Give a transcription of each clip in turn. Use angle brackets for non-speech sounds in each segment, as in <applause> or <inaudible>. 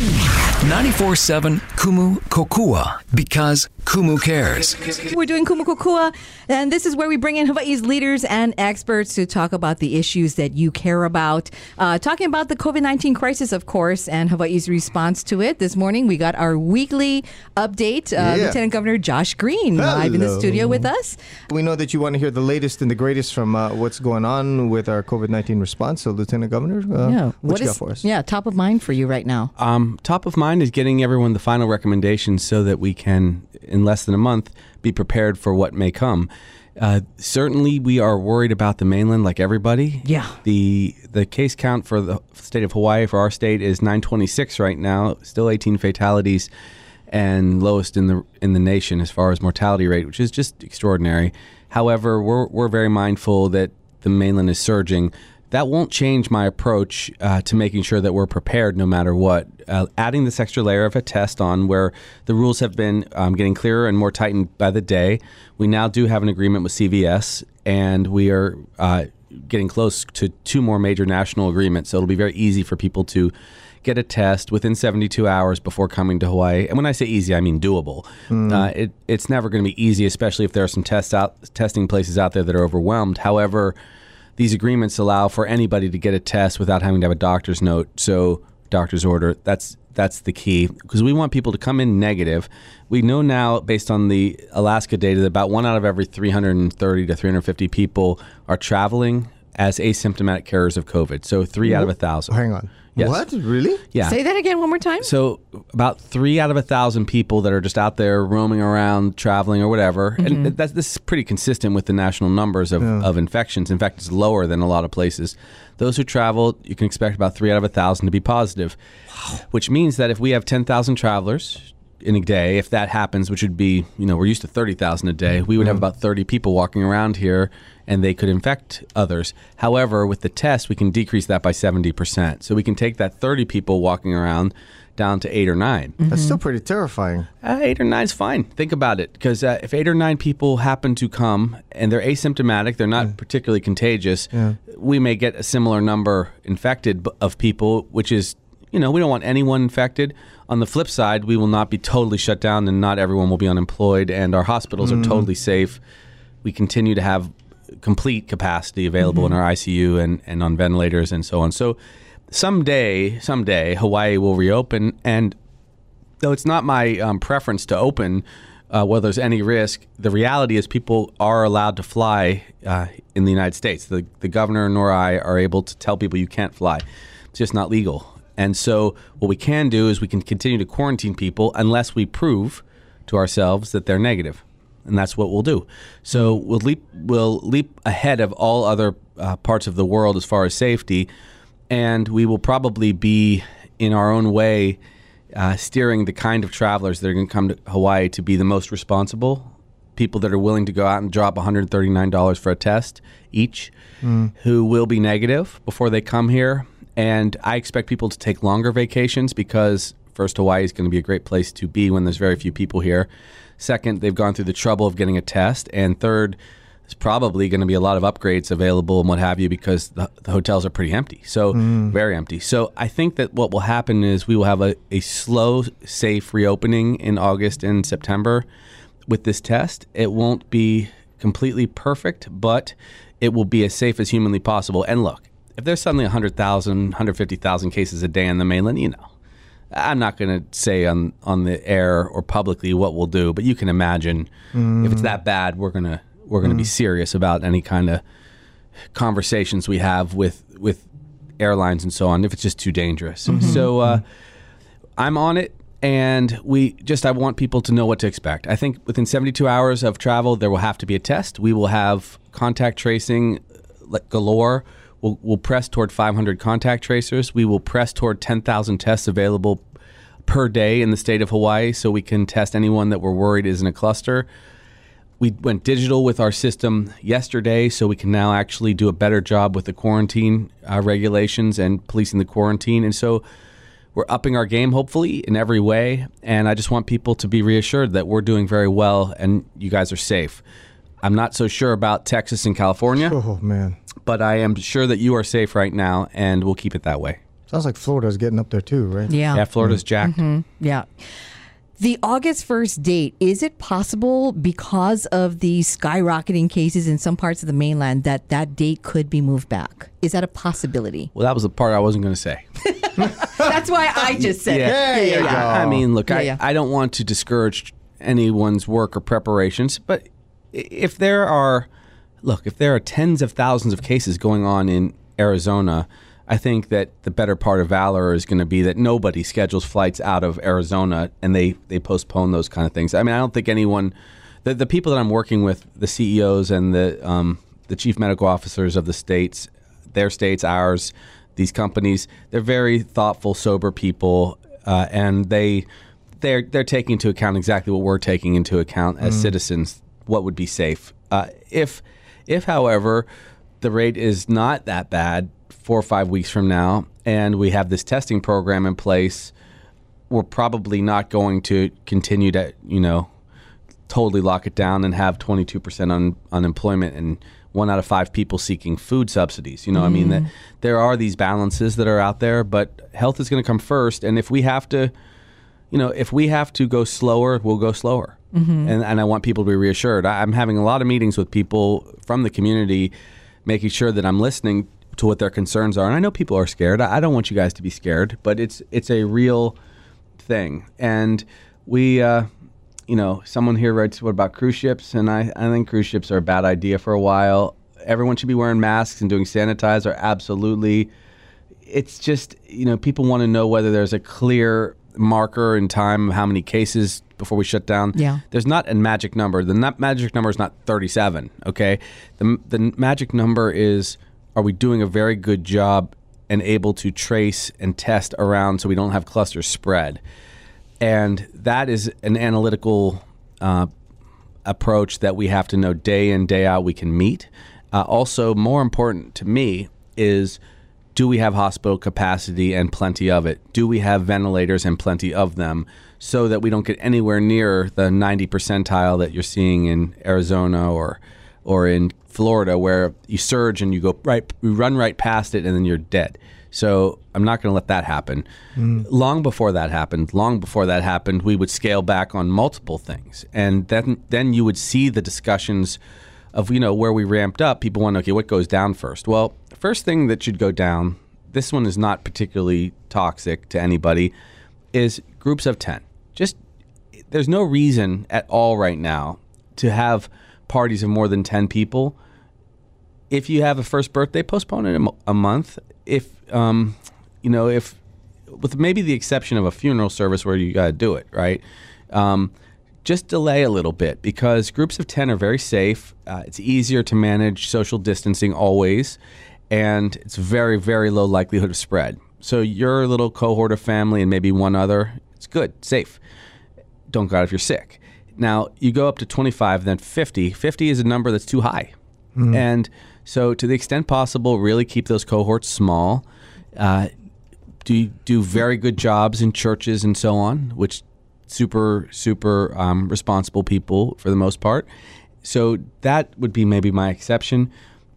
Yeah. 94.7 Kumu Kokua because Kumu cares. We're doing Kumu Kokua, and this is where we bring in Hawaii's leaders and experts to talk about the issues that you care about. Uh, talking about the COVID 19 crisis, of course, and Hawaii's response to it. This morning, we got our weekly update. Uh, Yeah. Lieutenant Governor Josh Green live in the studio with us. We know that you want to hear the latest and the greatest from uh, what's going on with our COVID 19 response. So, Lieutenant Governor, uh, yeah. what, What you got for us? yeah top of mind for you right now? Um, top of mind is getting everyone the final recommendations so that we can, in less than a month, be prepared for what may come. Uh, certainly, we are worried about the mainland, like everybody. Yeah. The the case count for the state of Hawaii for our state is 926 right now, still 18 fatalities, and lowest in the in the nation as far as mortality rate, which is just extraordinary. However, we're we're very mindful that the mainland is surging. That won't change my approach uh, to making sure that we're prepared no matter what. Uh, adding this extra layer of a test on where the rules have been um, getting clearer and more tightened by the day. We now do have an agreement with CVS, and we are uh, getting close to two more major national agreements. So it'll be very easy for people to get a test within 72 hours before coming to Hawaii. And when I say easy, I mean doable. Uh, it, it's never going to be easy, especially if there are some test out, testing places out there that are overwhelmed. However, these agreements allow for anybody to get a test without having to have a doctor's note. So doctor's order. That's that's the key because we want people to come in negative. We know now, based on the Alaska data, that about one out of every 330 to 350 people are traveling as asymptomatic carriers of COVID. So three out of a thousand. Hang on. Yes. What? Really? Yeah. Say that again one more time. So about three out of a thousand people that are just out there roaming around, traveling or whatever, and mm-hmm. that's this is pretty consistent with the national numbers of, of infections. In fact, it's lower than a lot of places. Those who travel, you can expect about three out of a thousand to be positive, wow. which means that if we have ten thousand travelers in a day, if that happens, which would be, you know, we're used to thirty thousand a day, we would have mm. about thirty people walking around here, and they could infect others. However, with the test, we can decrease that by seventy percent. So we can take that thirty people walking around down to eight or 9 That's still pretty terrifying. uh, eight or nine is fine. Think about it, because uh, if eight or nine people happen to come and they're asymptomatic, they're not particularly contagious. We may get a similar number infected of people, which is, you know, we don't want anyone infected. On the flip side, we will not be totally shut down, and not everyone will be unemployed, and our hospitals are totally safe. We continue to have complete capacity available in our ICU and, and on ventilators and so on. So someday, someday, Hawaii will reopen, and though it's not my um, preference to open uh, where there's any risk, the reality is people are allowed to fly uh, in the United States. The, the governor nor I are able to tell people you can't fly. It's just not legal. And so what we can do is we can continue to quarantine people unless we prove to ourselves that they're negative. And that's what we'll do. So we'll leap, we'll leap ahead of all other uh, parts of the world as far as safety, and we will probably be in our own way uh, steering the kind of travelers that are going to come to Hawaii to be the most responsible. People that are willing to go out and drop $139 for a test each, who will be negative before they come here. And I expect people to take longer vacations because, first, Hawaii is going to be a great place to be when there's very few people here. Second, they've gone through the trouble of getting a test. And third, there's probably going to be a lot of upgrades available and what have you because the, the hotels are pretty empty. So, mm. very empty. So, I think that what will happen is we will have a, a slow, safe reopening in August and September with this test. It won't be completely perfect, but it will be as safe as humanly possible. And look, if there's suddenly 100,000, 150,000 cases a day on the mainland, you know, I'm not going to say on on the air or publicly what we'll do, but you can imagine if it's mm. that bad, we're gonna we're gonna be mm. serious about any kind of conversations we have with with airlines and so on. If it's just too dangerous, mm-hmm. so uh, mm-hmm. I'm on it, and we just I want people to know what to expect. I think within 72 hours of travel, there will have to be a test. We will have contact tracing like galore. We'll, we'll press toward 500 contact tracers. We will press toward 10,000 tests available per day in the state of Hawaii, so we can test anyone that we're worried is in a cluster. We went digital with our system yesterday, so we can now actually do a better job with the quarantine uh, regulations and policing the quarantine. And so we're upping our game, hopefully, in every way. And I just want people to be reassured that we're doing very well and you guys are safe. I'm not so sure about Texas and California, Oh, man. But I am sure that you are safe right now, and we'll keep it that way. Sounds like Florida's getting up there too, right? Yeah. Yeah, Florida's mm-hmm. jacked. Mm-hmm. Yeah. The August 1st date, is it possible because of the skyrocketing cases in some parts of the mainland that that date could be moved back? Is that a possibility? Well, that was the part I wasn't going to say. <laughs> That's why I just said There it. you go. I mean, look, Yeah, I, yeah. I don't want to discourage anyone's work or preparations, but if there are, look, if there are tens of thousands of cases going on in Arizona, I think that the better part of valor is going to be that nobody schedules flights out of Arizona and they, they postpone those kind of things. I mean, I don't think anyone, the, the people that I'm working with, the CEOs and the, um, the chief medical officers of the states, their states, ours, these companies, they're very thoughtful, sober people, uh, and they they're they're taking into account exactly what we're taking into account as citizens. What would be safe? Uh, if if, however, the rate is not that bad four or five weeks from now, and we have this testing program in place, we're probably not going to continue to you know totally lock it down and have 22% un- unemployment and one out of five people seeking food subsidies. You know, I mean, that mm. there are these balances that are out there, but health is going to come first. And if we have to, you know, if we have to go slower, we'll go slower. And, and I want people to be reassured. I, I'm having a lot of meetings with people from the community, making sure that I'm listening to what their concerns are. And I know people are scared. I, I don't want you guys to be scared, but it's it's a real thing. And we, uh, you know, someone here writes, what about cruise ships? And I, I think cruise ships are a bad idea for a while. Everyone should be wearing masks and doing sanitizer. Absolutely. It's just, you know, people want to know whether there's a clear marker in time of how many cases before we shut down. Yeah. There's not a magic number. The not magic number is not 37, okay? The, the magic number is are we doing a very good job and able to trace and test around so we don't have clusters spread? And that is an analytical uh, approach that we have to know day in, day out we can meet. Uh, also, more important to me is do we have hospital capacity and plenty of it? Do we have ventilators and plenty of them so that we don't get anywhere near the 90 percentile that you're seeing in Arizona or or in Florida where you surge and you go right you run right past it and then you're dead. So I'm not going to let that happen. Mm. Long before that happened, long before that happened, we would scale back on multiple things, and then then you would see the discussions of you know where we ramped up. People want okay, what goes down first? Well, first thing that should go down. This one is not particularly toxic to anybody. Is groups of ten. Just there's no reason at all right now to have parties of more than 10 people if you have a first birthday postpone it a, a month if um, you know if with maybe the exception of a funeral service where you got to do it right um, just delay a little bit because groups of 10 are very safe uh, it's easier to manage social distancing always and it's very very low likelihood of spread so your little cohort of family and maybe one other it's good safe don't go out if you're sick. Now, you go up to 25, then 50. 50 is a number that's too high. And so, to the extent possible, really keep those cohorts small. Uh, do, do very good jobs in churches and so on, which super, super um, responsible people for the most part. So, that would be maybe my exception.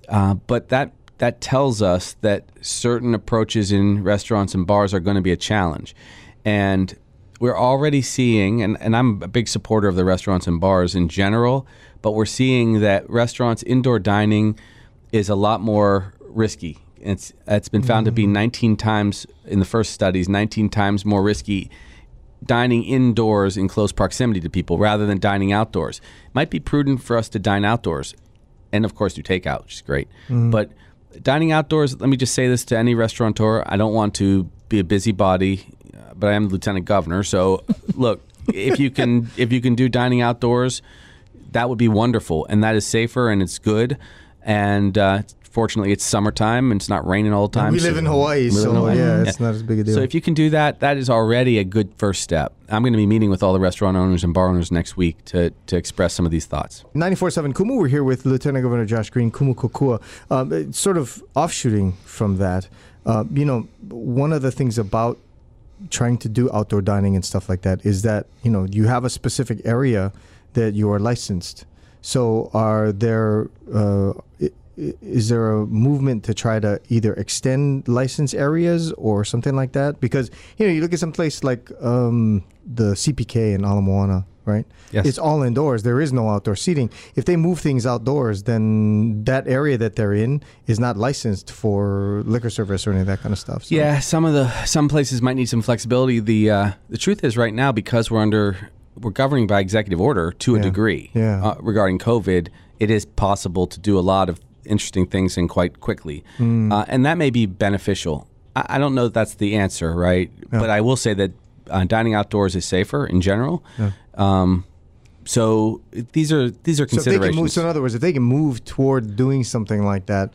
Uh, but that that tells us that certain approaches in restaurants and bars are going to be a challenge. And we're already seeing, and, and I'm a big supporter of the restaurants and bars in general, but we're seeing that restaurants, indoor dining is a lot more risky. It's, it's been found to be 19 times in the first studies, 19 times more risky dining indoors in close proximity to people rather than dining outdoors. It might be prudent for us to dine outdoors and of course do takeout, which is great. But dining outdoors, let me just say this to any restaurateur: I don't want to be a busybody, uh, but I am the lieutenant governor. So, <laughs> look, if you can, if you can do dining outdoors, that would be wonderful, and that is safer and it's good. And uh, fortunately, it's summertime and it's not raining all the time. we so- live in Hawaii, live in so Hawaii. yeah, it's not as big a deal. So if you can do that, that is already a good first step. I'm going to be meeting with all the restaurant owners and bar owners next week to to express some of these thoughts. 94.7 Kumu, we're here with Lieutenant Governor Josh Green, Kumu Kokua. Um, sort of offshooting from that, uh, you know, one of the things about trying to do outdoor dining and stuff like that is that, you know, you have a specific area that you are licensed. So are there, uh, is there a movement to try to either extend license areas or something like that? Because you know, you look at some place like um, the CPK in Ala Moana, right? Yes. It's all indoors. There is no outdoor seating. If they move things outdoors, then that area that they're in is not licensed for liquor service or any of that kind of stuff. So- Yeah, some of the some places might need some flexibility. The uh, the truth is, right now, because we're under we're governing by executive order to a Yeah. degree Yeah. uh, regarding COVID, it is possible to do a lot of interesting things and quite quickly, uh, and that may be beneficial. I, I don't know that that's the answer, right? But I will say that uh, dining outdoors is safer in general. Um, so these are these are So they considerations. can move, so in other words, if they can move toward doing something like that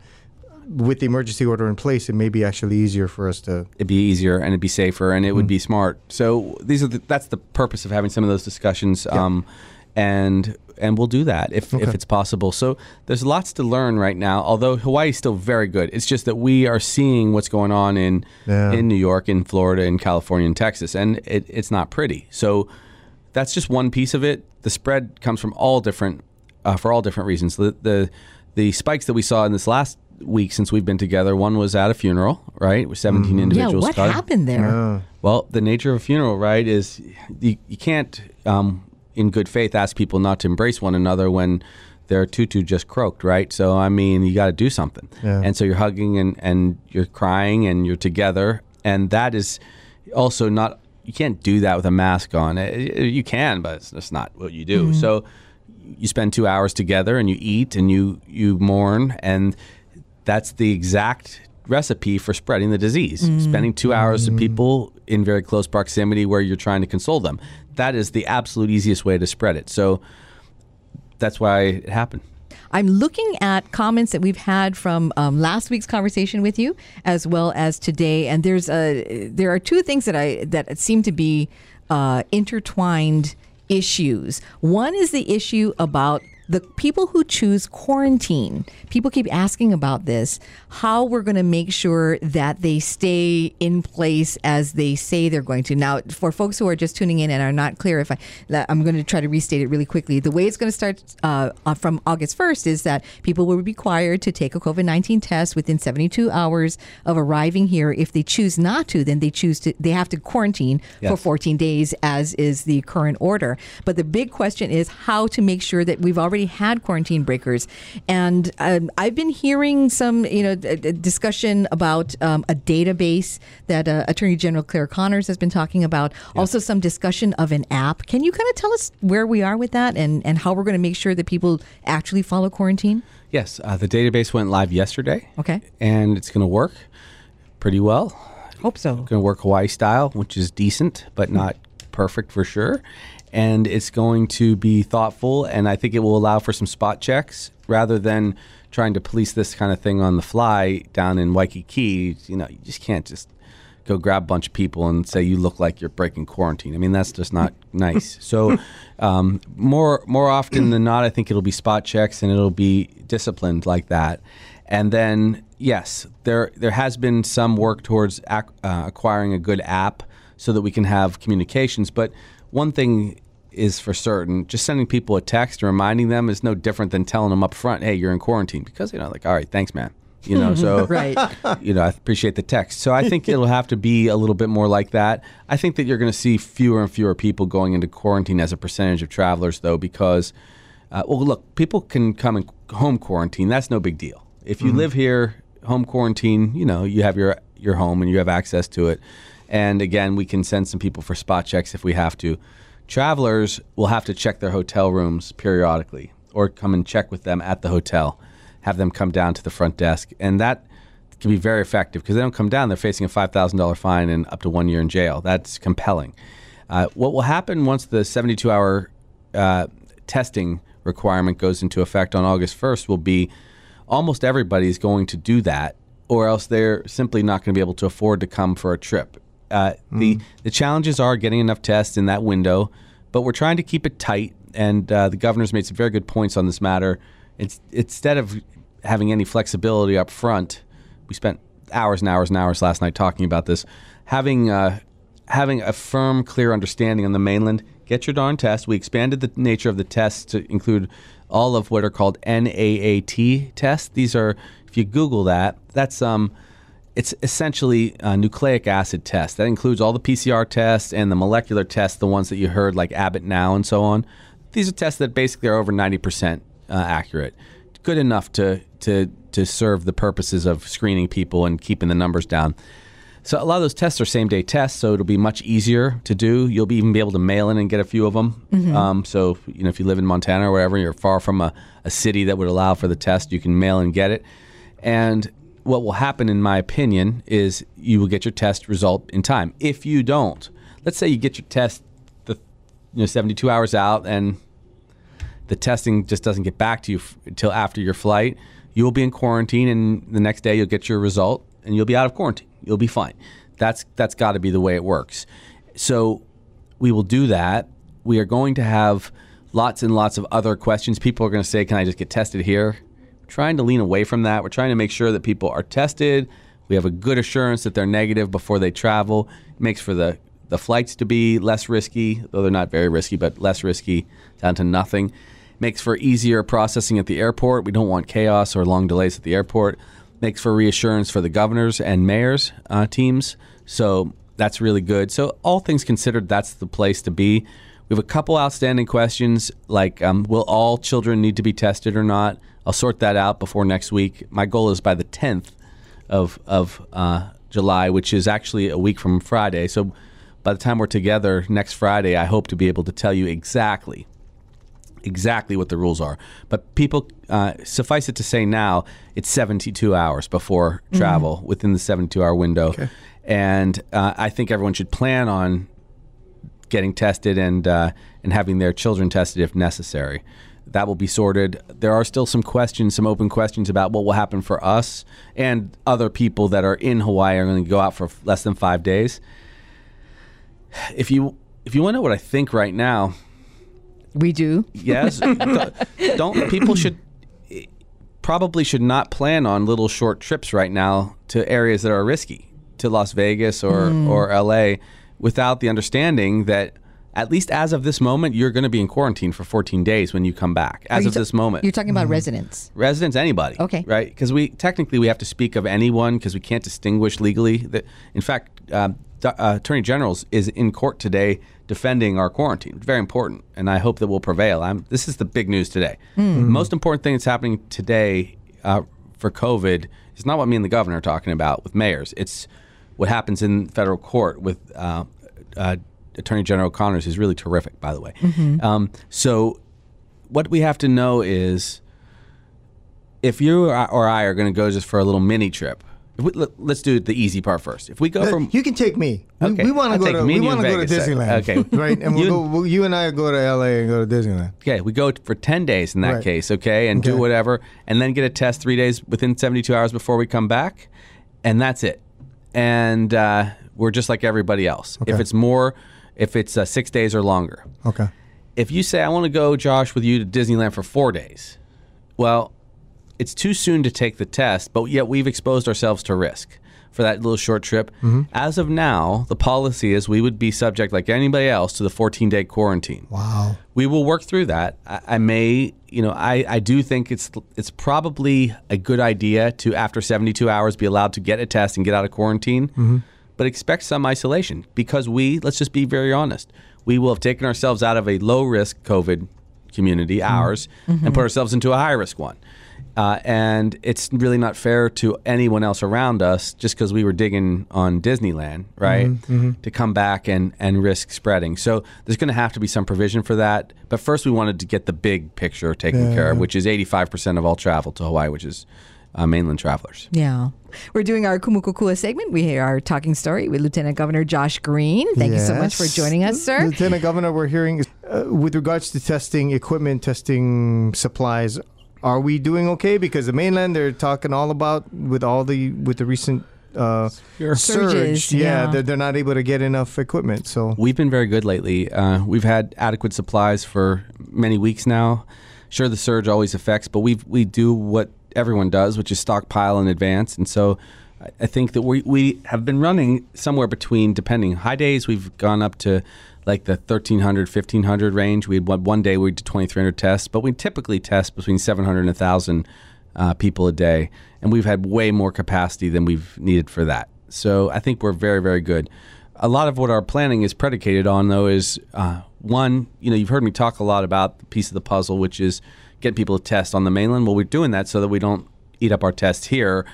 with the emergency order in place, it may be actually easier for us to. it'd be easier and it'd be safer and it Mm. would be smart. So these are the, that's the purpose of having some of those discussions. Um, and and we'll do that if, if it's possible. So there's lots to learn right now. Although Hawaii is still very good, it's just that we are seeing what's going on in Yeah. in New York, in Florida, in California, and Texas, and it, it's not pretty. So that's just one piece of it. The spread comes from all different uh, for all different reasons. The, the the spikes that we saw in this last week since we've been together, one was at a funeral, right, with 17 Mm-hmm. Yeah, individuals. what caught. happened there? Uh, Well, the nature of a funeral, right, is you, you can't, um, in good faith, ask people not to embrace one another when their tutu just croaked, right? So, I mean, you got to do something. Yeah. And so you're hugging and, and you're crying and you're together. And that is also not, you can't do that with a mask on. Eh, eh, You can, but it's just not what you do. So, you spend two hours together and you eat and you, you mourn. And that's the exact recipe for spreading the disease. Spending two hours with people in very close proximity where you're trying to console them. That is the absolute easiest way to spread it. So that's why it happened. I'm looking at comments that we've had from um, last week's conversation with you, as well as today, and there's a there are two things that I that seem to be uh, intertwined issues. One is the issue about the people who choose quarantine. People keep asking about this, how we're going to make sure that they stay in place as they say they're going to. Now, for folks who are just tuning in and are not clear, if I, I'm going to try to restate it really quickly. The way it's going to start uh, uh, from August 1st is that people will be required to take a COVID 19 test within 72 hours of arriving here. If they choose not to, then they choose to, they have to quarantine for 14 days, as is the current order. But the big question is how to make sure that we've already had quarantine breakers. And um, I've been hearing some, you know, d- d- discussion about um, a database that uh, Attorney General Clare Connors has been talking about. Also, some discussion of an app. Can you kind of tell us where we are with that and, and how we're going to make sure that people actually follow quarantine? Yes, uh, the database went live yesterday. Okay. And it's going to work pretty well. Hope so. going to work Hawaii style, which is decent, but not perfect for sure. And it's going to be thoughtful, and I think it will allow for some spot checks rather than trying to police this kind of thing on the fly down in Waikiki. You know, you just can't just go grab a bunch of people and say you look like you're breaking quarantine. I mean, that's just not <laughs> nice. So, um, more more often than not, I think it'll be spot checks and it'll be disciplined like that. And then, yes, there there has been some work towards ac- uh, acquiring a good app so that we can have communications. But one thing is for certain: just sending people a text and reminding them is no different than telling them up front, "Hey, you're in quarantine," because you know, like, all right, thanks, man. You know, so <laughs> Right. <laughs> you know, I appreciate the text. So I think <laughs> it'll have to be a little bit more like that. I think that you're going to see fewer and fewer people going into quarantine as a percentage of travelers, though, because, uh, well, look, people can come in home quarantine. That's no big deal. If you live here, home quarantine, you know, you have your your home and you have access to it. And again, we can send some people for spot checks if we have to. Travelers will have to check their hotel rooms periodically or come and check with them at the hotel, have them come down to the front desk. And that can be very effective because they don't come down, they're facing a $5,000 fine and up to one year in jail. That's compelling. Uh, what will happen once the 72 hour uh, testing requirement goes into effect on August 1st will be almost everybody is going to do that, or else they're simply not going to be able to afford to come for a trip. Uh, the the challenges are getting enough tests in that window, but we're trying to keep it tight. And uh, the governor's made some very good points on this matter. It's instead of having any flexibility up front, we spent hours and hours and hours last night talking about this. Having uh, having a firm, clear understanding on the mainland get your darn test. We expanded the nature of the tests to include all of what are called NAAT tests. These are, if you Google that, that's um, it's essentially a nucleic acid test. That includes all the PCR tests and the molecular tests, the ones that you heard like Abbott Now and so on. These are tests that basically are over 90% uh, accurate. Good enough to, to, to serve the purposes of screening people and keeping the numbers down. So a lot of those tests are same day tests, so it'll be much easier to do. You'll be even be able to mail in and get a few of them. Um, so you know if you live in Montana or wherever, you're far from a, a city that would allow for the test, you can mail and get it. And what will happen, in my opinion, is you will get your test result in time. If you don't, let's say you get your test the you know 72 hours out and the testing just doesn't get back to you until after your flight, you will be in quarantine, and the next day you'll get your result, and you'll be out of quarantine. You'll be fine. That's that's got to be the way it works. So we will do that. We are going to have lots and lots of other questions. People are going to say, "Can I just get tested here?" Trying to lean away from that. We're trying to make sure that people are tested. We have a good assurance that they're negative before they travel. It makes for the the flights to be less risky, though they're not very risky, but less risky, down to nothing. Makes for easier processing at the airport. We don't want chaos or long delays at the airport. Makes for reassurance for the governors and mayors uh, teams. So that's really good. So all things considered, that's the place to be. We have a couple outstanding questions, like um, will all children need to be tested or not? I'll sort that out before next week. My goal is by the 10th of of uh, July, which is actually a week from Friday. So by the time we're together next Friday, I hope to be able to tell you exactly exactly what the rules are. But people, uh, suffice it to say now, it's 72 hours before travel within the 72 hour window. And uh, I think everyone should plan on getting tested and uh, and having their children tested if necessary. That will be sorted. There are still some questions, some open questions about what will happen for us and other people that are in Hawaii are going to go out for less than five days. If you if you want to know what I think right now, We do. yes, <laughs> don't, people should probably should not plan on little short trips right now to areas that are risky, to Las Vegas or mm. or LA, without the understanding that at least as of this moment, you're going to be in quarantine for 14 days when you come back. As you of ta- this moment, You're talking about residents. residents, anybody. Okay. Right? Because we technically we have to speak of anyone because we can't distinguish legally. That in fact, um, Do- uh, Attorney General's is in court today defending our quarantine. Very important, and I hope that will prevail. I'm, this is the big news today. The most important thing that's happening today uh, for COVID is not what me and the governor are talking about with mayors. It's what happens in federal court with. Uh, uh, Attorney General Connors is really terrific, by the way. Um, so, what we have to know is if you or I- are going to go just for a little mini trip, we, let, us do the easy part first. If we go from you can take me. We- Okay, We, want to go to we want to go to Vegas. Disneyland. Okay. <laughs> right? And we'll You- go, we'll, you and I go to LA and go to Disneyland. okay, we go for ten days in that Right. case, okay, and do whatever, and then get a test three days within seventy-two hours before we come back, and that's it. And uh, we're just like everybody else. If it's more, if it's uh, six days or longer, Okay. if you say I want to go, Josh, with you to Disneyland for four days, well, it's too soon to take the test, but yet we've exposed ourselves to risk for that little short trip. As of now, the policy is we would be subject, like anybody else, to the 14 day quarantine. Wow. We will work through that. I, I may, you know, I, I do think it's it's probably a good idea to after 72 hours be allowed to get a test and get out of quarantine, but expect some isolation because we let's just be very honest. We will have taken ourselves out of a low risk COVID community, mm-hmm. ours, and put mm-hmm. ourselves into a high risk one. Uh, and it's really not fair to anyone else around us just because we were digging on Disneyland, right? Mm-hmm. To come back and, and risk spreading. So there's going to have to be some provision for that. But first, we wanted to get the big picture taken care of, which is 85% of all travel to Hawaii, which is uh, mainland travelers. Yeah. We're doing our Kumu Kokua segment. We are talking story with Lieutenant Governor Josh Green. Thank you so much for joining us, sir. Lieutenant Governor, we're hearing uh, with regards to testing equipment, testing supplies. Are we doing okay? Because the mainland, they're talking all about with all the with the recent uh, Surges, surge. Yeah, yeah. They're, they're not able to get enough equipment. So We've been very good lately. Uh, we've had adequate supplies for many weeks now. Sure, the surge always affects, but we we do what everyone does, which is stockpile in advance. And so I- think that we, we have been running somewhere between, depending, high days, we've gone up to like the 1,300, 1,500 range. We had one, one day we did 2,300 tests, but we typically test between 700 and 1,000 uh, people a day. And we've had way more capacity than we've needed for that. So I think we're very, very good. A lot of what our planning is predicated on, though, is uh, one, you know, you've heard me talk a lot about the piece of the puzzle, which is getting people to test on the mainland. Well, we're doing that so that we don't eat up our tests here.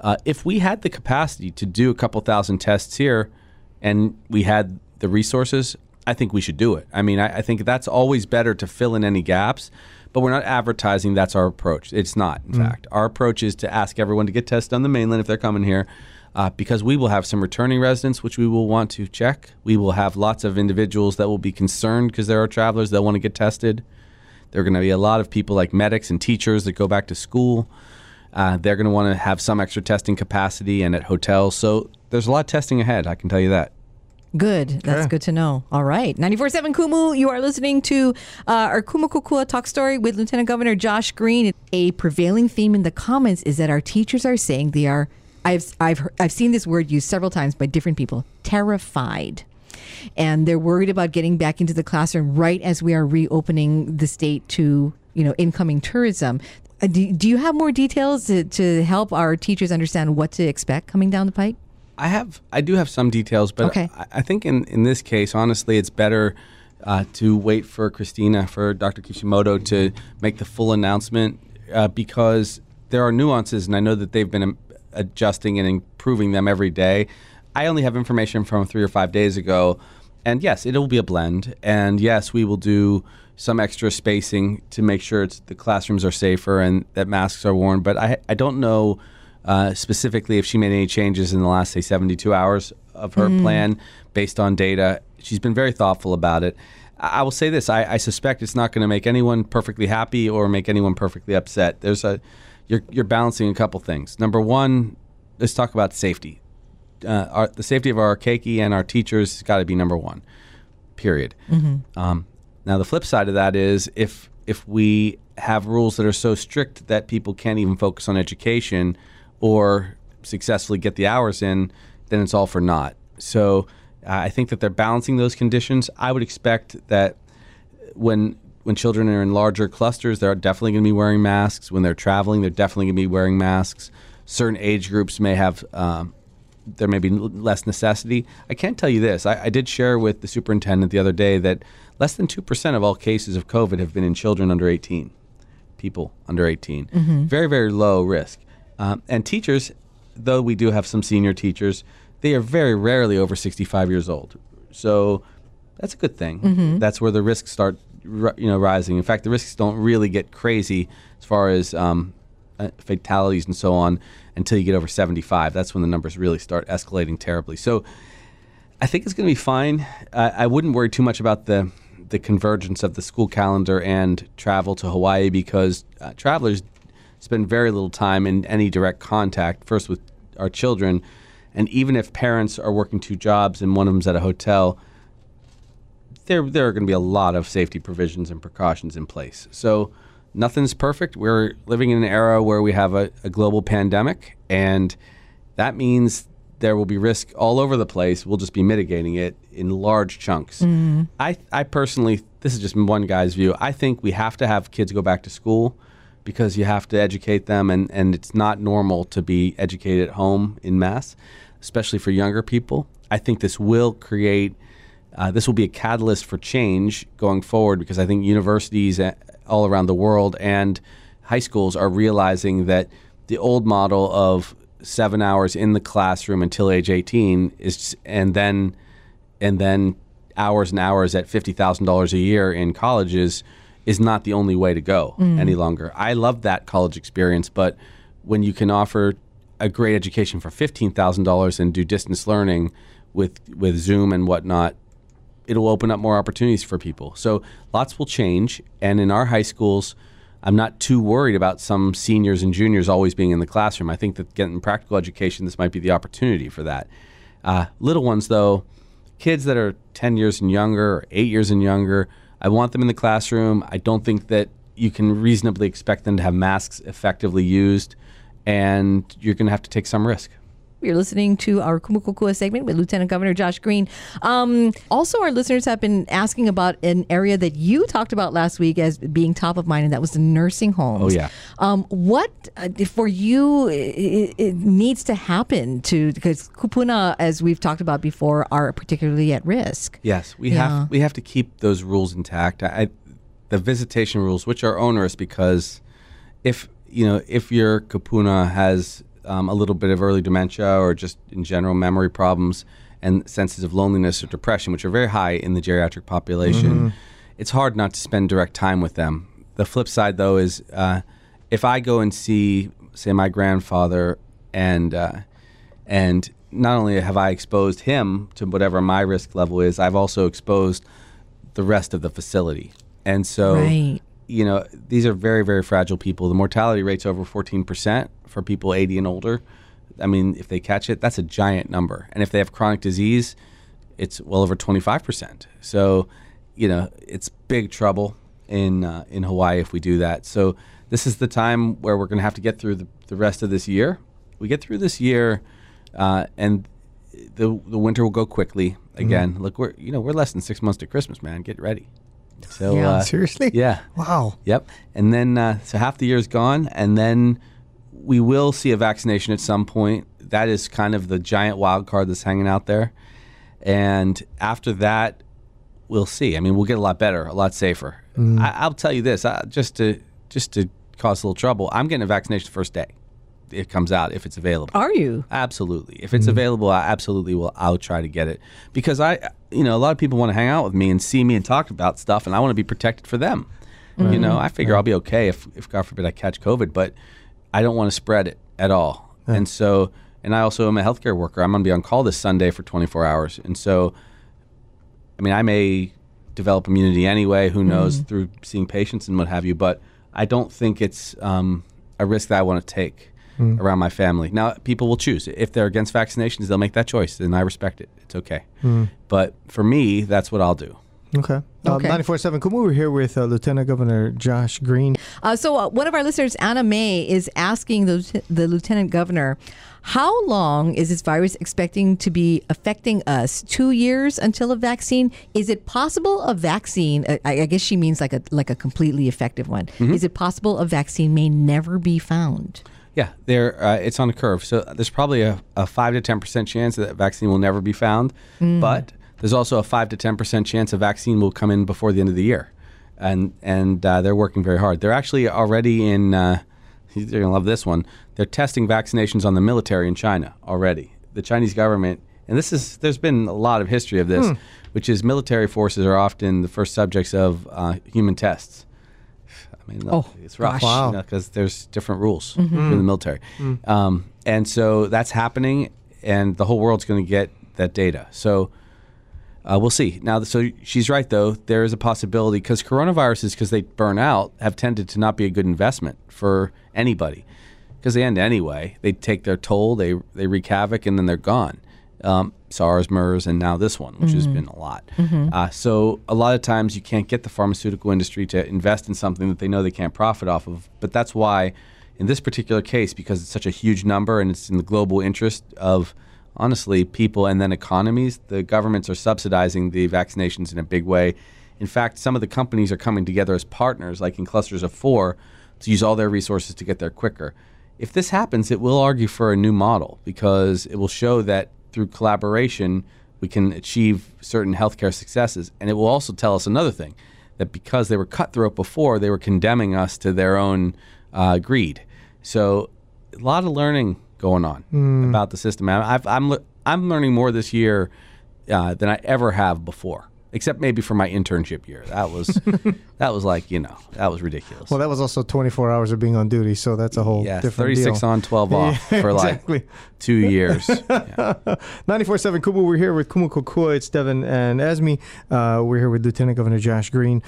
Uh, if we had the capacity to do a couple thousand tests here and we had the resources, I think we should do it. I mean, I, I think that's always better to fill in any gaps, but we're not advertising that's our approach. It's not, in fact. Our approach is to ask everyone to get tested on the mainland if they're coming here. Uh, because we will have some returning residents, which we will want to check. We will have lots of individuals that will be concerned because there are travelers that want to get tested. There are going to be a lot of people like medics and teachers that go back to school. Uh, they're going to want to have some extra testing capacity and at hotels. So there's a lot of testing ahead, I can tell you that. Good. That's Okay. good to know. All right. 94.7 Kumu, you are listening to uh, our Kumu Kokua talk story with Lieutenant Governor Josh Green. A prevailing theme in the comments is that our teachers are saying they are, I've, I've, I've seen this word used several times by different people, terrified. And they're worried about getting back into the classroom right as we are reopening the state to, you know, incoming tourism. Uh, do, do you have more details to, to help our teachers understand what to expect coming down the pike? I have, I do have some details, but Okay. I, I think in, in this case, honestly, it's better uh, to wait for Christina, for Dr. Kishimoto to make the full announcement uh, because there are nuances, and I know that they've been um, adjusting and improving them every day. I only have information from three or five days ago, and yes, it'll be a blend, and yes, we will do some extra spacing to make sure it's, the classrooms are safer and that masks are worn. But I, I don't know uh, specifically if she made any changes in the last say 72 hours of her plan based on data. She's been very thoughtful about it. I, I will say this I, I suspect it's not going to make anyone perfectly happy or make anyone perfectly upset. There's a you're, you're balancing a couple things. Number one let's talk about safety uh, our, the safety of our keiki and our teachers has got to be number one period um, now the flip side of that is if if we have rules that are so strict that people can't even focus on education or successfully get the hours in, then it's all for naught. So uh, I think that they're balancing those conditions. I would expect that when when children are in larger clusters, they're definitely going to be wearing masks. When they're traveling, they're definitely going to be wearing masks. Certain age groups may have um, there may be less necessity. I can't tell you this. I, I did share with the superintendent the other day that less than 2% of all cases of COVID have been in children under 18, people under 18. Very, very low risk. Um, and teachers, though we do have some senior teachers, they are very rarely over 65 years old. So that's a good thing. That's where the risks start, you know, rising. In fact, the risks don't really get crazy as far as um, uh, fatalities and so on until you get over 75. That's when the numbers really start escalating terribly. So I think it's going to be fine. I wouldn't worry too much about the the convergence of the school calendar and travel to Hawaii because uh, travelers spend very little time in any direct contact. First with our children, and even if parents are working two jobs and one of them's at a hotel, there there are going to be a lot of safety provisions and precautions in place. So nothing's perfect. We're living in an era where we have a, a global pandemic, and that means there will be risk all over the place. We'll just be mitigating it in large chunks. I I personally, this is just one guy's view. I think we have to have kids go back to school because you have to educate them, and and it's not normal to be educated at home in mass, especially for younger people. I think this will create uh, this will be a catalyst for change going forward because I think universities all around the world and high schools are realizing that the old model of seven hours in the classroom until age 18 is and then and then hours and hours at $50,000 a year in colleges is not the only way to go mm. any longer. I love that college experience, but when you can offer a great education for $15,000 and do distance learning with with Zoom and whatnot, it'll open up more opportunities for people. So lots will change, and in our high schools, I'm not too worried about some seniors and juniors always being in the classroom. I think that getting practical education, this might be the opportunity for that. Uh, little ones, though, kids that are 10 years and younger or 8 years and younger, I want them in the classroom. I don't think that you can reasonably expect them to have masks effectively used, and you're going to have to take some risk. You're listening to our Kumu Kokua segment with Lieutenant Governor Josh Green. Um, also, our listeners have been asking about an area that you talked about last week as being top of mind, and that was the nursing homes. Oh, yeah. Um, what uh, for you it, it needs to happen to because kupuna, as we've talked about before, are particularly at risk. Yes, we Yeah. have we have to keep those rules intact. I, the visitation rules, which are onerous, because if you know if your kupuna has um, a little bit of early dementia or just in general memory problems and senses of loneliness or depression, which are very high in the geriatric population, it's hard not to spend direct time with them. The flip side, though, is uh, if I go and see, say, my grandfather, and uh, and not only have I exposed him to whatever my risk level is, I've also exposed the rest of the facility. And so, Right. You know, these are very, very fragile people. The mortality rate's over 14% for people 80 and older. I mean, if they catch it, that's a giant number. And if they have chronic disease, it's well over 25%. So, you know, it's big trouble in uh, in Hawaii if we do that. So, this is the time where we're going to have to get through the, the rest of this year. We get through this year, uh, and the the winter will go quickly again. Look, we're you know we're less than six months to Christmas, man. Get ready. So Yeah. uh, Seriously? yeah, Wow. Yep. And then, uh, so half the year is gone, and then we will see a vaccination at some point. That is kind of the giant wild card that's hanging out there. And after that, we'll see. I mean, we'll get a lot better, a lot safer. I, I'll tell you this, uh, just to just to cause a little trouble. I'm getting a vaccination the first day it comes out if it's available. Are you? Absolutely. If it's mm. available, I absolutely will. I'll try to get it because I, you know, a lot of people want to hang out with me and see me and talk about stuff, and I want to be protected for them. Mm-hmm. You know, I figure I'll be okay if, if God forbid I catch COVID, but I don't want to spread it at all. And so, and I also am a healthcare worker. I'm going to be on call this Sunday for 24 hours, and so, I mean, I may develop immunity anyway. Who mm-hmm. knows through seeing patients and what have you? But I don't think it's um, a risk that I want to take around my family. Now, people will choose if they're against vaccinations. They'll make that choice, and I respect it. It's okay. But for me, that's what I'll do. Okay. Okay. Uh, 94.7 Kumu, we're here with uh, Lieutenant Governor Josh Green. Uh, so, uh, one of our listeners, Anna May, is asking the, the lieutenant governor, how long is this virus expecting to be affecting us? Two years until a vaccine? Is it possible a vaccine? uh, I, I guess she means like a like a completely effective one. Is it possible a vaccine may never be found? Yeah, there. Uh, it's on a curve. So there's probably a, a five to ten percent chance that vaccine will never be found, but there's also a five to ten percent chance a vaccine will come in before the end of the year, and and uh, they're working very hard. They're actually already in. Uh, you're gonna love this one. They're testing vaccinations on the military in China already. The Chinese government, and this is there's been a lot of history of this, which is military forces are often the first subjects of uh, human tests. I mean, Oh, it's rough gosh. Mm-hmm. Wow. because there's different rules in the military, um, and so that's happening, and the whole world's going to get that data. So uh, we'll see. Now, so she's right though. There is a possibility because coronaviruses, because they burn out, have tended to not be a good investment for anybody because they end anyway. They take their toll, they they wreak havoc, and then they're gone. Um, SARS, MERS, and now this one, which has been a lot. Uh, so a lot of times you can't get the pharmaceutical industry to invest in something that they know they can't profit off of. But that's why, in this particular case, because it's such a huge number and it's in the global interest of honestly people and then economies, the governments are subsidizing the vaccinations in a big way. In fact, some of the companies are coming together as partners, like in clusters of four, to use all their resources to get there quicker. If this happens, it will argue for a new model because it will show that through collaboration, we can achieve certain healthcare successes. And it will also tell us another thing that because they were cutthroat before, they were condemning us to their own uh, greed. So, a lot of learning going on about the system. I- I've, I'm I'm learning more this year uh, than I ever have before, except maybe for my internship year. That was <laughs> that was like you know that was ridiculous. Well, that was also 24 hours of being on duty, so that's a whole yeah, different 36 deal. on, 12 off <laughs> for exactly. like two years. <laughs> Yeah. 94.7 Kumu, we're here with Kumu Kokua. It's Devin and Esme. Uh, we're here with Lieutenant Governor Josh Green.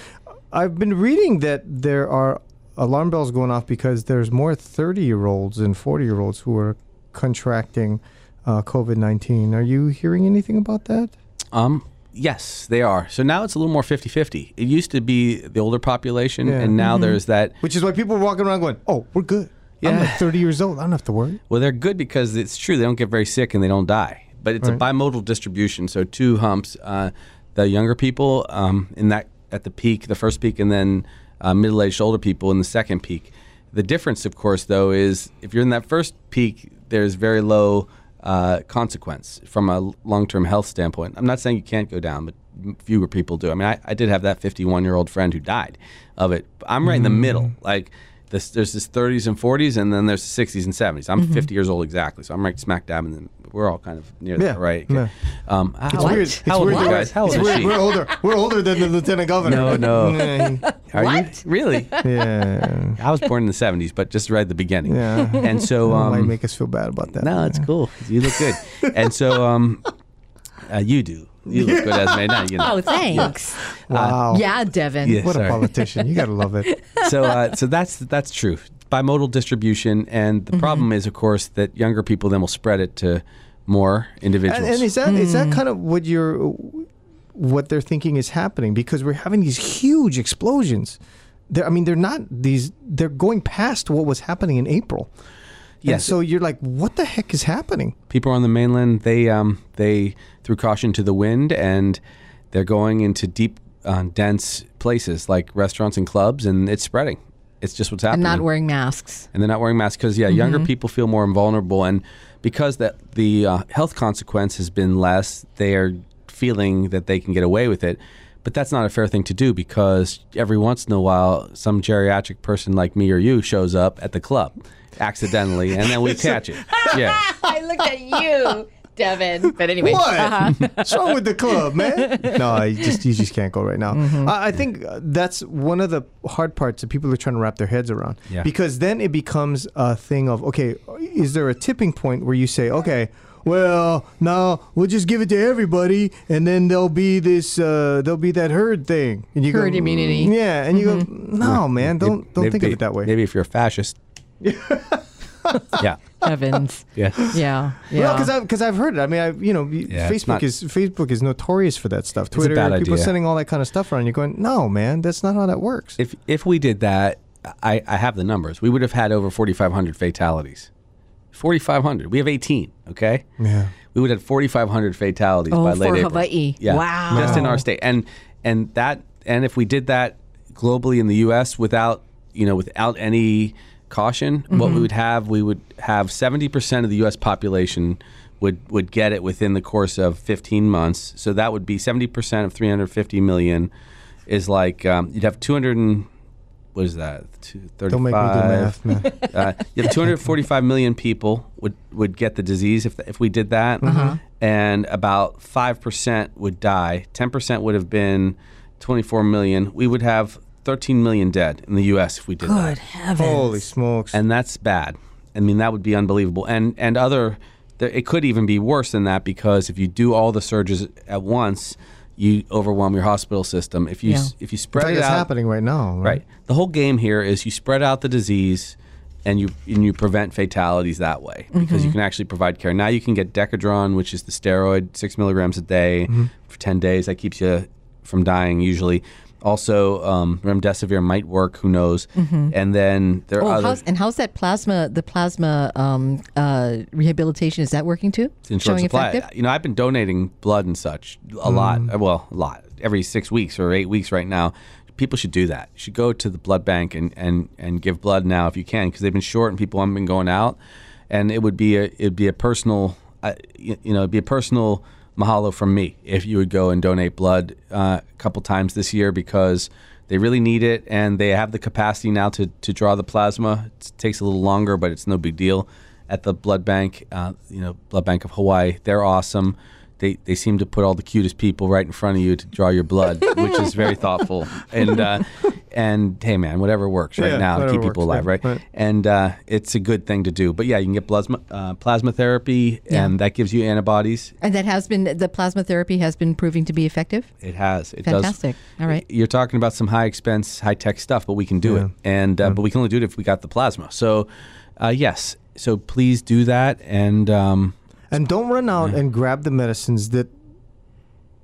I've been reading that there are alarm bells going off because there's more 30 year olds and 40 year olds who are contracting uh, COVID 19. Are you hearing anything about that? Um, yes, they are. So now it's a little more 50 50. It used to be the older population, Yeah. and now there's that. Which is why people are walking around going, oh, we're good. I'm Yeah. like 30 years old. I don't have to worry. Well, they're good because it's true they don't get very sick and they don't die. But it's a Right. bimodal distribution, so two humps. Uh, the younger people um, in that at the peak, the first peak, and then uh, middle-aged older people in the second peak. The difference, of course, though, is if you're in that first peak, there's very low uh, consequence from a long-term health standpoint. I'm not saying you can't go down, but fewer people do. I mean, I, I did have that 51-year-old friend who died of it. I'm right in the middle, like. This, there's this 30s and 40s, and then there's the 60s and 70s. I'm 50 years old exactly, so I'm right smack dab in the. We're all kind of near Yeah, that, right? yeah. Um, how, It's What? weird. It's How old weird. are you guys? How old it's is weird. she? We're older. We're older than the lieutenant governor. No, no. <laughs> Are What? you really? yeah. I was born in the 70s, but just right at the beginning. Yeah. And so, That might um, make us feel bad about that. no, it's cool. You look good. and so, um, <laughs> uh, you do. You look good as made. Now, you know. Oh, thanks. Wow. Yeah, Devin. Yeah. What Sorry. a politician. You got to love it. <laughs> so uh, so that's that's true. Bimodal distribution, and Mm-hmm. the problem is, of course, that younger people then will spread it to more individuals. And, and is that is that kind of what you're what they're thinking is happening because we're having these huge explosions. They're, I mean, they're not these. They're going past what was happening in April. And so you're like, what the heck is happening? people on the mainland they um, they threw caution to the wind and they're going into deep uh, dense places like restaurants and clubs and it's spreading it's just what's happening. And happening not wearing masks. and they're not wearing masks because yeah younger people feel more vulnerable and because that the uh, health consequence has been less they are feeling that they can get away with it but that's not a fair thing to do because every once in a while some geriatric person like me or you shows up at the club accidentally and then we <laughs> catch it yeah <laughs> I looked at you, Devin. But anyway. What? Uh-huh. What's wrong with the club, man? <laughs> no, you just you just can't go right now. Mm-hmm. I, I think uh, that's one of the hard parts that people are trying to wrap their heads around. Yeah. Because then it becomes a thing of okay, is there a tipping point where you say, okay, well, now we'll just give it to everybody, and then there'll be this, uh, there'll be that herd thing, and you Herd go, immunity. Yeah, and you go, no, man, don't don't Maybe- think of it that way. Maybe if you're a fascist. <laughs> yeah. Evans. Yeah. Yeah. Yeah. Well, because I've because I've heard it. I mean, I you know, Yeah, Facebook not- is Facebook is notorious for that stuff. a Twitter, bad people idea. sending all that kind of stuff around. You're going, no, man, that's not how that works. If if we did that, I, I have the numbers. We would have had over 4,500 fatalities. 4,500. We have 18. Okay. yeah. We would have 4,500 fatalities Oh, by late for April. Hawaii. Yeah. Wow. Just in our state, and and that and if we did that globally in the U.S. without you know without any caution, what Mm-hmm. we would have we would have 70 percent of the U.S. population would would get it within the course of 15 months. So that would be 70 percent of 350 million is like um, you'd have 200 and what is that? Two, Don't make me do math, man. <laughs> uh, you have 245 million people would, would get the disease if, if we did that, and about five percent would die. Ten percent would have been 24 million. We would have 13 million dead in the U.S. if we did Good that, Good heavens. Holy smokes! and that's bad. I mean, that would be unbelievable. And and other, it could even be worse than that because if you do all the surges at once, you overwhelm your hospital system. If you Yeah. if you I spread think it it's out, happening right now. Right. Right. The whole game here is you spread out the disease and you and you prevent fatalities that way because mm-hmm. you can actually provide care. Now you can get Decadron, which is the steroid, six milligrams a day mm-hmm. for ten days. That keeps you from dying usually. Also, um, remdesivir might work. Who knows? And then there Oh, are other. how's, and how's that plasma? The plasma um, uh, rehabilitation is that working too? It's in short Showing supply. effective? You know, I've been donating blood and such a lot. uh, Well, a lot every six weeks or eight weeks right now. People should do that. You should go to the blood bank and, and, and give blood now if you can because they've been short and people haven't been going out. And it would be a it'd be a personal, uh, you, you know, it'd be a personal mahalo from me if you would go and donate blood uh, a couple times this year because they really need it and they have the capacity now to, to draw the plasma. It takes a little longer, but it's no big deal. At the blood bank, uh, you know, Blood Bank of Hawaii, they're awesome. They, they seem to put all the cutest people right in front of you to draw your blood, which is very <laughs> thoughtful. And uh, and hey, man, whatever works right Yeah, now to keep people works, alive, yeah, right? right. And uh, it's a good thing to do. But yeah, you can get plasma uh, plasma therapy, Yeah. and that gives you antibodies. And that has been the plasma therapy has been proving to be effective. It has. It Fantastic. does. All right. You're talking about some high expense, high tech stuff, but we can do Yeah. it, and uh, but we can only do it if we got the plasma. So, uh, yes. So please do that, and um, And don't run out and grab the medicines that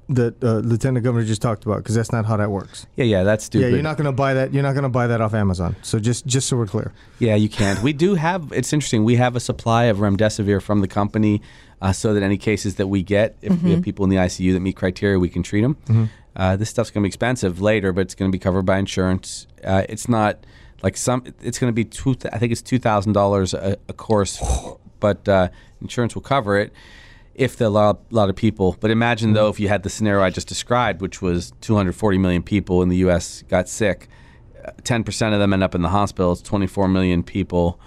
that uh, Lieutenant Governor just talked about because that's not how that works. Yeah, yeah, that's stupid. Yeah, you're not going to buy that. You're not going to buy that off Amazon. So just just so we're clear. Yeah, you can't. We do have. It's interesting. We have a supply of remdesivir from the company, uh, so that any cases that we get, if we have people in the ICU that meet criteria, we can treat them. Uh, this stuff's going to be expensive later, but it's going to be covered by insurance. Uh, it's not like some. It's going to be two. I think it's two thousand dollars a course, <sighs> but uh, insurance will cover it if there are a lot, lot of people. But imagine though, if you had the scenario I just described, which was 240 million people in the U.S. got sick, uh, 10% of them end up in the hospitals. 24 million people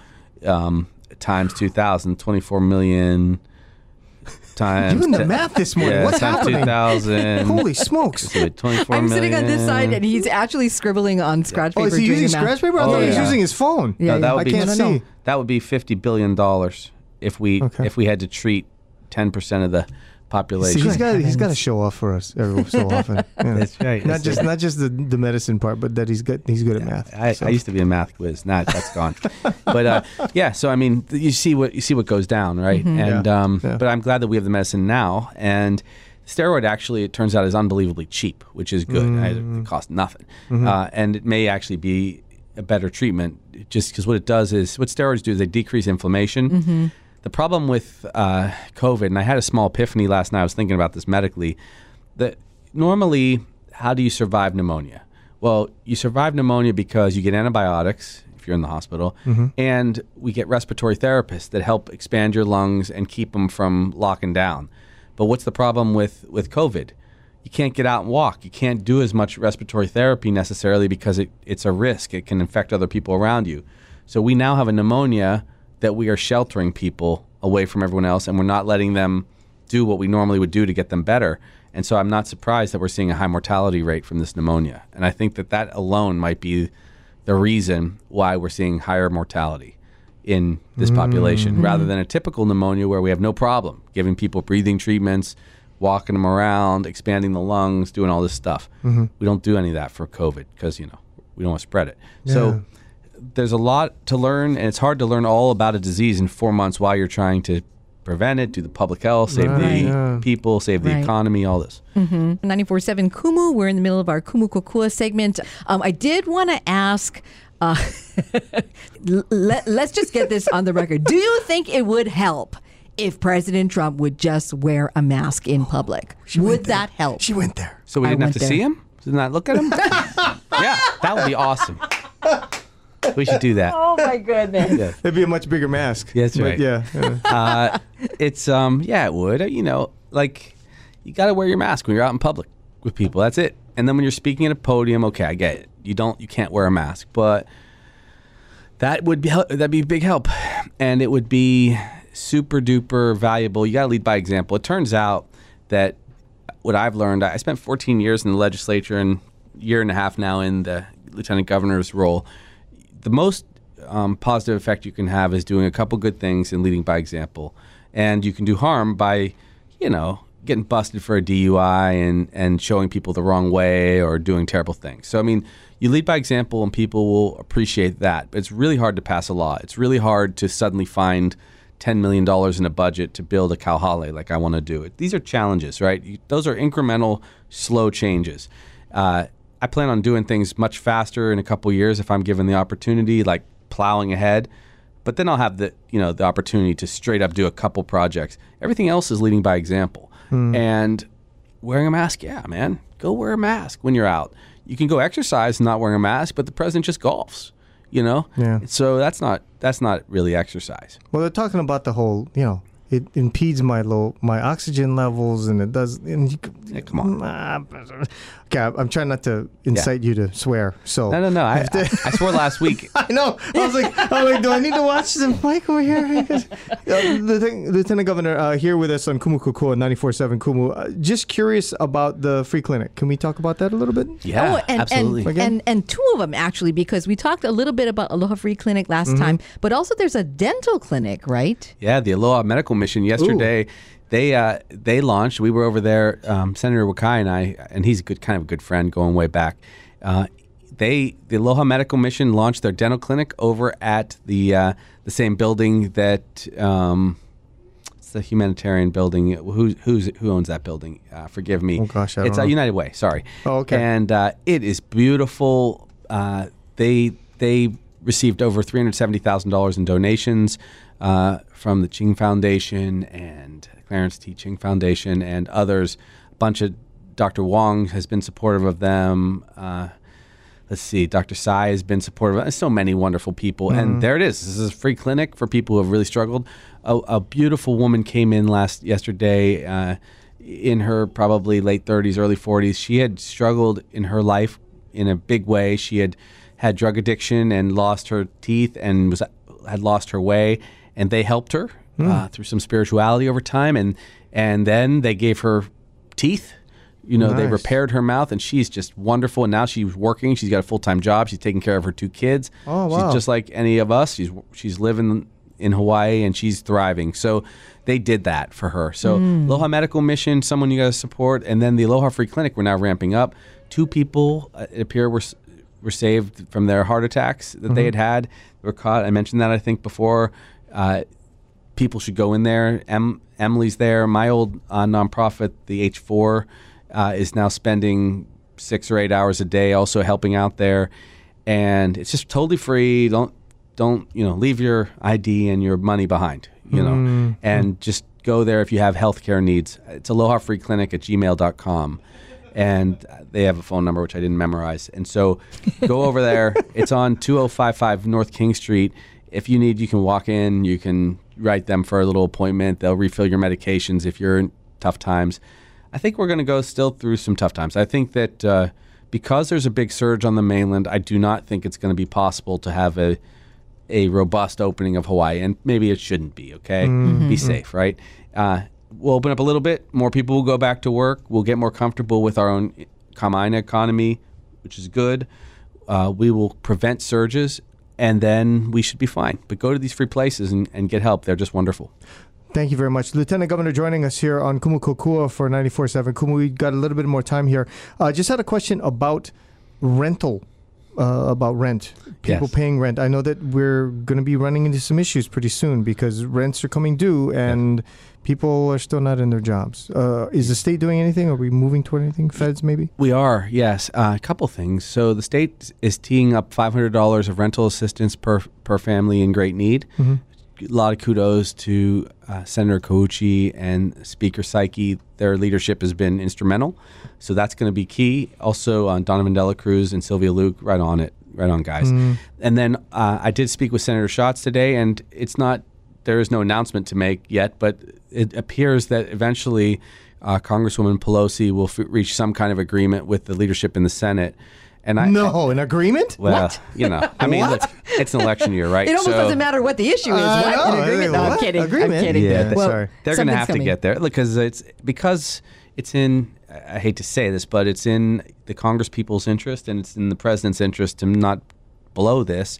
um, times 2,000, 24 million times. Doing the te- math this morning. Yeah, What's happening? 2,000. Holy smokes! So 24 I'm sitting on this side, and he's actually scribbling on scratch Oh, paper. is he using the math. scratch paper? I Oh, thought he was using his phone. Yeah, No, that yeah. would I be can't No, no, no. see. that would be 50 billion dollars if we Okay. if we had to treat 10% of the population. See, he's got he's got to show off for us every so <laughs> often. Yeah. That's right. Not That's just right. not just the, the medicine part, but that he's good he's good at math. I, So- I used to be a math quiz. Not that's gone. <laughs> but uh, yeah, so I mean, you see what you see what goes down, right? And Mm-hmm. Yeah, um, yeah. but I'm glad that we have the medicine now. And steroid actually, it turns out, is unbelievably cheap, which is good. Mm-hmm. It costs nothing, uh, and it may actually be a better treatment. Just because what it does is what steroids do is they decrease inflammation. The problem with uh, COVID, and I had a small epiphany last night. I was thinking about this medically. That normally, how do you survive pneumonia? Well, you survive pneumonia because you get antibiotics if you're in the hospital, and we get respiratory therapists that help expand your lungs and keep them from locking down. But what's the problem with with COVID? You can't get out and walk. You can't do as much respiratory therapy necessarily because it, it's a risk. It can infect other people around you. So we now have a pneumonia that we are sheltering people away from everyone else, and we're not letting them do what we normally would do to get them better. And so I'm not surprised that we're seeing a high mortality rate from this pneumonia. And I think that that alone might be the reason why we're seeing higher mortality in this population mm-hmm. rather than a typical pneumonia where we have no problem giving people breathing treatments, walking them around, expanding the lungs, doing all this stuff. Mm-hmm. We don't do any of that for COVID because, you know, we don't want to spread it. So there's a lot to learn, and it's hard to learn all about a disease in four months while you're trying to prevent it, do the public health, save Right. the Yeah. people, save the Right. economy, all this. 94.7 Kumu. We're in the middle of our Kumu Kokua segment. Um, I did want to ask. Uh, <laughs> let, let's just get this on the record. Do you think it would help if President Trump would just wear a mask in public? She would went there. that help? She went there. So we didn't have to there. see him? Did not look at him? <laughs> yeah, that would be awesome. We should do that. oh my goodness. Yeah. It'd be a much bigger mask. Yeah, that's But right. Yeah. yeah. <laughs> uh, it's um yeah it would you know like you got to wear your mask when you're out in public with people that's it and then when you're speaking at a podium okay i get it you don't you can't wear a mask but that would be hel- that'd be a big help and it would be super duper valuable you got to lead by example it turns out that what i've learned i spent 14 years in the legislature and year and a half now in the lieutenant governor's role the most um, positive effect you can have is doing a couple good things and leading by example. And you can do harm by, you know, getting busted for a DUI and, and showing people the wrong way or doing terrible things. So, I mean, you lead by example and people will appreciate that. But it's really hard to pass a law. It's really hard to suddenly find $10 million in a budget to build a kauhale like I want to do. These are challenges, right? Those are incremental, slow changes. Uh, I plan on doing things much faster in a couple years if I'm given the opportunity, like plowing ahead. But then I'll have the you know the opportunity to straight up do a couple projects. Everything else is leading by example. Hmm. And wearing a mask, yeah, man, go wear a mask when you're out. You can go exercise not wearing a mask, but the president just golfs. You know, Yeah. So that's not that's not really exercise. Well, they're talking about the whole, you know, it impedes my low my oxygen levels, and it does. And you, Yeah, come on. Ah, Okay, I'm trying not to incite you to swear. So No, no, no. I, <laughs> I, I swore last week. <laughs> I know. I was like, I was like, do I need to watch the mic over here? <laughs> uh, Lieutenant, Lieutenant Governor, uh, here with us on Kumu Kokua 94.7 Kumu. Uh, just curious about the free clinic. Can we talk about that a little bit? Yeah, oh, and, absolutely. And, and and two of them actually because we talked a little bit about Aloha Free Clinic last Mm-hmm. time, but also there's a dental clinic, right? Yeah, the Aloha Medical Mission yesterday. They uh, they launched. We were over there. Um, Senator Wakai and I, and he's a good kind of a good friend going way back. Uh, they the Aloha Medical Mission launched their dental clinic over at the uh, the same building that um, it's the humanitarian building. Who who's who owns that building? Uh, forgive me. Oh, gosh, I it's uh, know. United Way. Sorry. Oh, okay. And uh, it is beautiful. Uh, they they received over three hundred seventy thousand dollars in donations uh, from the Ching Foundation and Clarence T. Ching Foundation and others. A bunch of Dr. Wong has been supportive of them. Uh, let's see, Dr. Sai has been supportive. There's so many wonderful people. And there it is. This is a free clinic for people who have really struggled. A, a beautiful woman came in last yesterday uh, in her probably late 30s, early 40s. She had struggled in her life in a big way. She had had drug addiction and lost her teeth and was had lost her way. And they helped her uh, through some spirituality over time. And, and then they gave her teeth. You know, they repaired her mouth, and she's just wonderful. And now she's working. She's got a full time job. She's taking care of her two kids. Oh, wow. She's just like any of us. She's she's living in Hawaii and she's thriving. So they did that for her. So Aloha Medical Mission, someone you got to support, and then the Aloha Free Clinic. We're now ramping up. Two people uh, it appear were were saved from their heart attacks that they had had. They were caught. I mentioned that I think before. Uh, people should go in there. Em, Emily's there. My old uh, nonprofit, the H4, uh, is now spending six or eight hours a day also helping out there, and it's just totally free. Don't don't you know leave your ID and your money behind. You know, and just go there if you have healthcare needs. It's Aloha Free Clinic at gmail.com. And they have a phone number which I didn't memorize. And so go over there. <laughs> It's on 2055 North King Street. If you need, you can walk in. You can write them for a little appointment. They'll refill your medications if you're in tough times. I think we're going to go still through some tough times. I think that uh, because there's a big surge on the mainland, I do not think it's going to be possible to have a a robust opening of Hawaii, and maybe it shouldn't be. Okay, be safe, right? Uh, we'll open up a little bit. More people will go back to work. We'll get more comfortable with our own Kamaaina economy, which is good. Uh, we will prevent surges, and then we should be fine. But go to these free places and, and get help. They're just wonderful. Thank you very much. Lieutenant Governor joining us here on Kumu Kokua for 94.7. Kumu, we got a little bit more time here. Uh, just had a question about rental, uh, about rent. People Yes. paying rent. I know that we're going to be running into some issues pretty soon because rents are coming due and people are still not in their jobs. Uh, is the state doing anything? Are we moving toward anything? Feds, maybe? We are, yes. Uh, a couple things. So the state is teeing up $500 of rental assistance per per family in great need. A lot of kudos to uh, Senator Kouchi and Speaker Saiki. Their leadership has been instrumental. So that's going to be key. Also, uh, Donovan Dela Cruz and Sylvia Luke, right on it. Right on, guys. And then uh, I did speak with Senator Schatz today, and it's not there is no announcement to make yet, but it appears that eventually uh, Congresswoman Pelosi will f- reach some kind of agreement with the leadership in the Senate. And I No, an agreement? well, you know, I <laughs> mean, look, it's an election year, right? It almost So doesn't matter what the issue is. I what? know. An agreement? No, I'm kidding. Agreement? I'm kidding. Yeah, well, sorry. They're going to have coming. to get there because it's because it's in. I hate to say this, but it's in the Congress people's interest and it's in the president's interest to not blow this.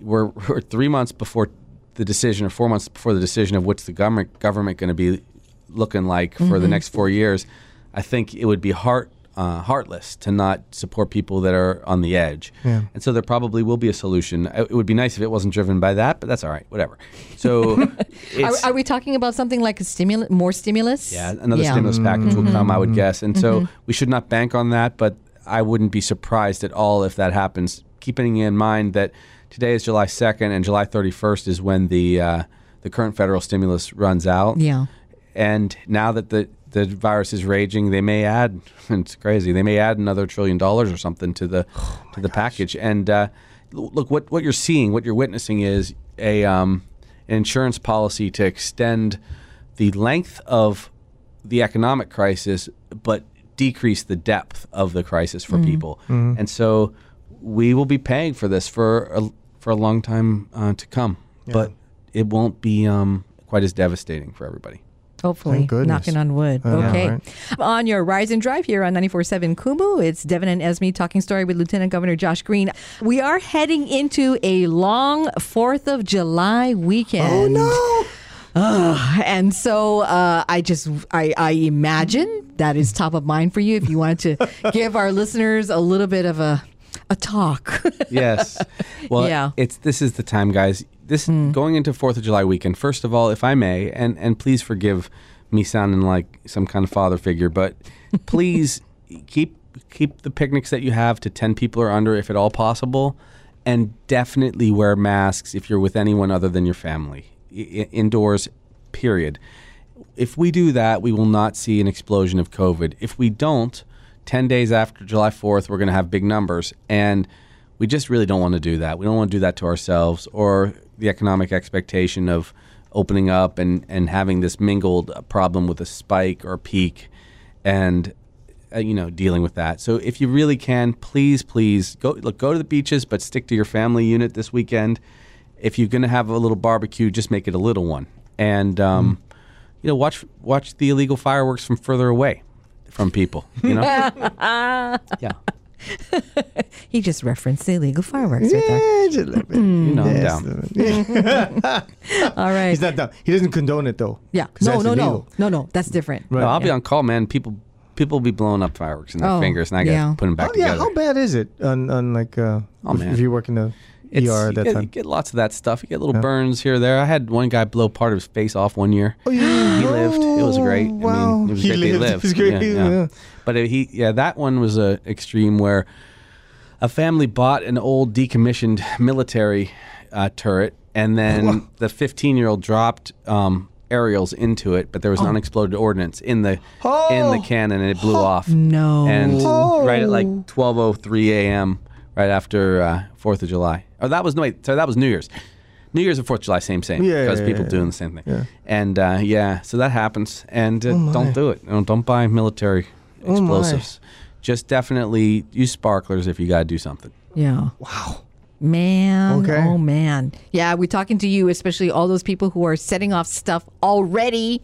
We're, <laughs> we're three months before the decision, or four months before the decision of what's the government government going to be looking like for Mm-hmm. the next four years. I think it would be heart uh, heartless to not support people that are on the edge. Yeah. And so there probably will be a solution. It it would be nice if it wasn't driven by that, but that's all right. Whatever. So, <laughs> Are, are we talking about something like a stimulus, more stimulus? yeah, another Yeah. Mm-hmm. stimulus package will come, I would guess. And so we should not bank on that, but I wouldn't be surprised at all if that happens. Keeping in mind that today is July 2nd and July 31st is when the uh, the current federal stimulus runs out. Yeah. And now that the the virus is raging, they may add. <laughs> It's crazy. They may add another trillion dollars or something to the <sighs> to the package. And uh, look, what what you're seeing, what you're witnessing is a um, an insurance policy to extend the length of the economic crisis, but decrease the depth of the crisis for people. And so we will be paying for this for a, for a long time uh, to come, but it won't be um, quite as devastating for everybody. Hopefully, Thank goodness. knocking on wood. I know, okay. right? On your Rise and Drive here on 94.7 Kumu, it's Devin and Esme talking story with Lieutenant Governor Josh Green. We are heading into a long 4th of July weekend. Oh, no. And so uh, I just I, I imagine that is top of mind for you if you wanted to <laughs> give our listeners a little bit of a a talk. yes. <laughs> Well, Yeah. it's this is the time, guys. This hmm. going into Fourth of July weekend. First of all, if I may, and and please forgive me sounding like some kind of father figure, but <laughs> please keep keep the picnics that you have to ten people or under, if at all possible, and definitely wear masks if you're with anyone other than your family I- indoors. Period. If we do that, we will not see an explosion of COVID. If we don't, 10 days after July 4th, we're going to have big numbers. And we just really don't want to do that. We don't want to do that to ourselves or the economic expectation of opening up and, and having this mingled problem with a spike or peak and, uh, you know, dealing with that. So if you really can, please, please go, look, go to the beaches, but stick to your family unit this weekend. If you're going to have a little barbecue, just make it a little one. And, um, you know, watch watch the illegal fireworks from further away from people. You know, <laughs> yeah, <laughs> He just referenced the illegal fireworks right there. Yeah, just a little bit. you know, I'm Yes, down. <laughs> <laughs> All right. He's not down. He doesn't condone it though. yeah. 'Cause No, that's no, no. illegal. No, no. That's different. Right. No, I'll be on call, man. People people will be blowing up fireworks in their Oh, fingers, and I got to yeah. put them back Oh, yeah, together. how bad is it on, on like uh, Oh, if, man. if you work in the It's- ER you at that get, You time? get lots of that stuff. You get little Yeah. burns here or there. I had one guy blow part of his face off one year. Oh, yeah. <gasps> He lived. It was <gasps> great. I Wow. mean, it was He great that he lived. It lived. was great. Yeah, yeah. Yeah. But it, he, yeah, that one was a extreme where a family bought an old decommissioned military uh, turret, and then the 15 year old dropped um, aerials into it, but there was an unexploded ordnance in the in the Oh. cannon, and it blew off. No. And Oh. right at like 12:03 a.m. right after uh, Fourth of July. Oh, that was no wait. Sorry, that was New Year's. New Year's and Fourth of July, same, same. Yeah, because yeah, people yeah, doing the same thing. Yeah. And uh, yeah, so that happens. And uh, Oh, don't do it. Don't, don't buy military explosives. Oh, my. explosives. Just definitely use sparklers if you got to do something. Yeah. Wow. Man. Okay. Oh, man. Yeah, we're talking to you, especially all those people who are setting off stuff already.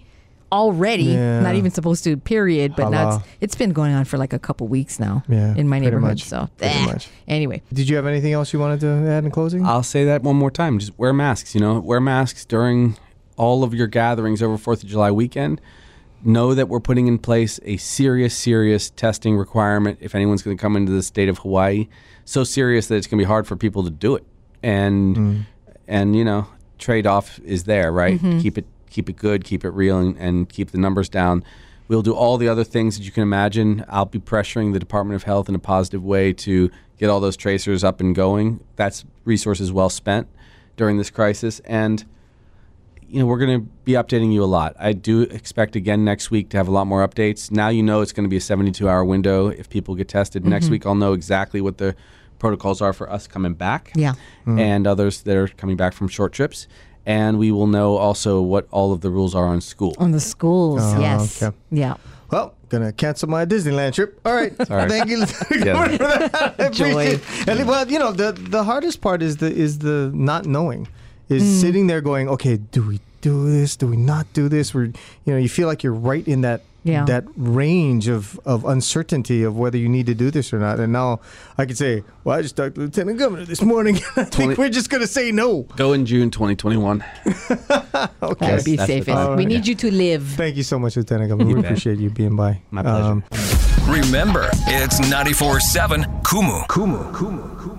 Already. Yeah. Not even supposed to, period. But now it's, it's been going on for like a couple weeks now Yeah, in my neighborhood. much. So, Pretty eh. much. Anyway. Did you have anything else you wanted to add in closing? I'll say that one more time. Just wear masks. You know, wear masks during all of your gatherings over Fourth of July weekend. Know that we're putting in place a serious, serious testing requirement if anyone's going to come into the state of Hawaii. So serious that it's going to be hard for people to do it. And and you know, trade off is there, right? Keep it keep it good, keep it real, and, and keep the numbers down. We'll do all the other things that you can imagine. I'll be pressuring the Department of Health in a positive way to get all those tracers up and going. That's resources well spent during this crisis. And, you know, we're going to be updating you a lot. I do expect again next week to have a lot more updates. Now you know it's going to be a 72 hour window if people get tested. Next mm-hmm. week, I'll know exactly what the protocols are for us coming back Yeah. and others that are coming back from short trips. And we will know also what all of the rules are on school. On the schools. Oh, yes. okay. Yeah. Well, gonna cancel my Disneyland trip. All right. <laughs> Sorry. <laughs> Thank you. Yeah. for that. I Joy. appreciate it. And, well, you know, the the hardest part is the is the not knowing, is mm. sitting there going, okay, do we do this? Do we not do this? We're, you know, you feel like you're right in that Yeah. that range of of uncertainty of whether you need to do this or not. And now I could say, well, I just talked to lieutenant governor this morning. <laughs> I think we're just gonna say no. Go in June 2021. <laughs> Okay. That would be that's the safest. thought. We need you to live. Thank you so much, Lieutenant Governor. You We bet. appreciate you being by. My pleasure. Um, Remember, it's 94 7 Kumu. Kumu. Kumu. Kumu.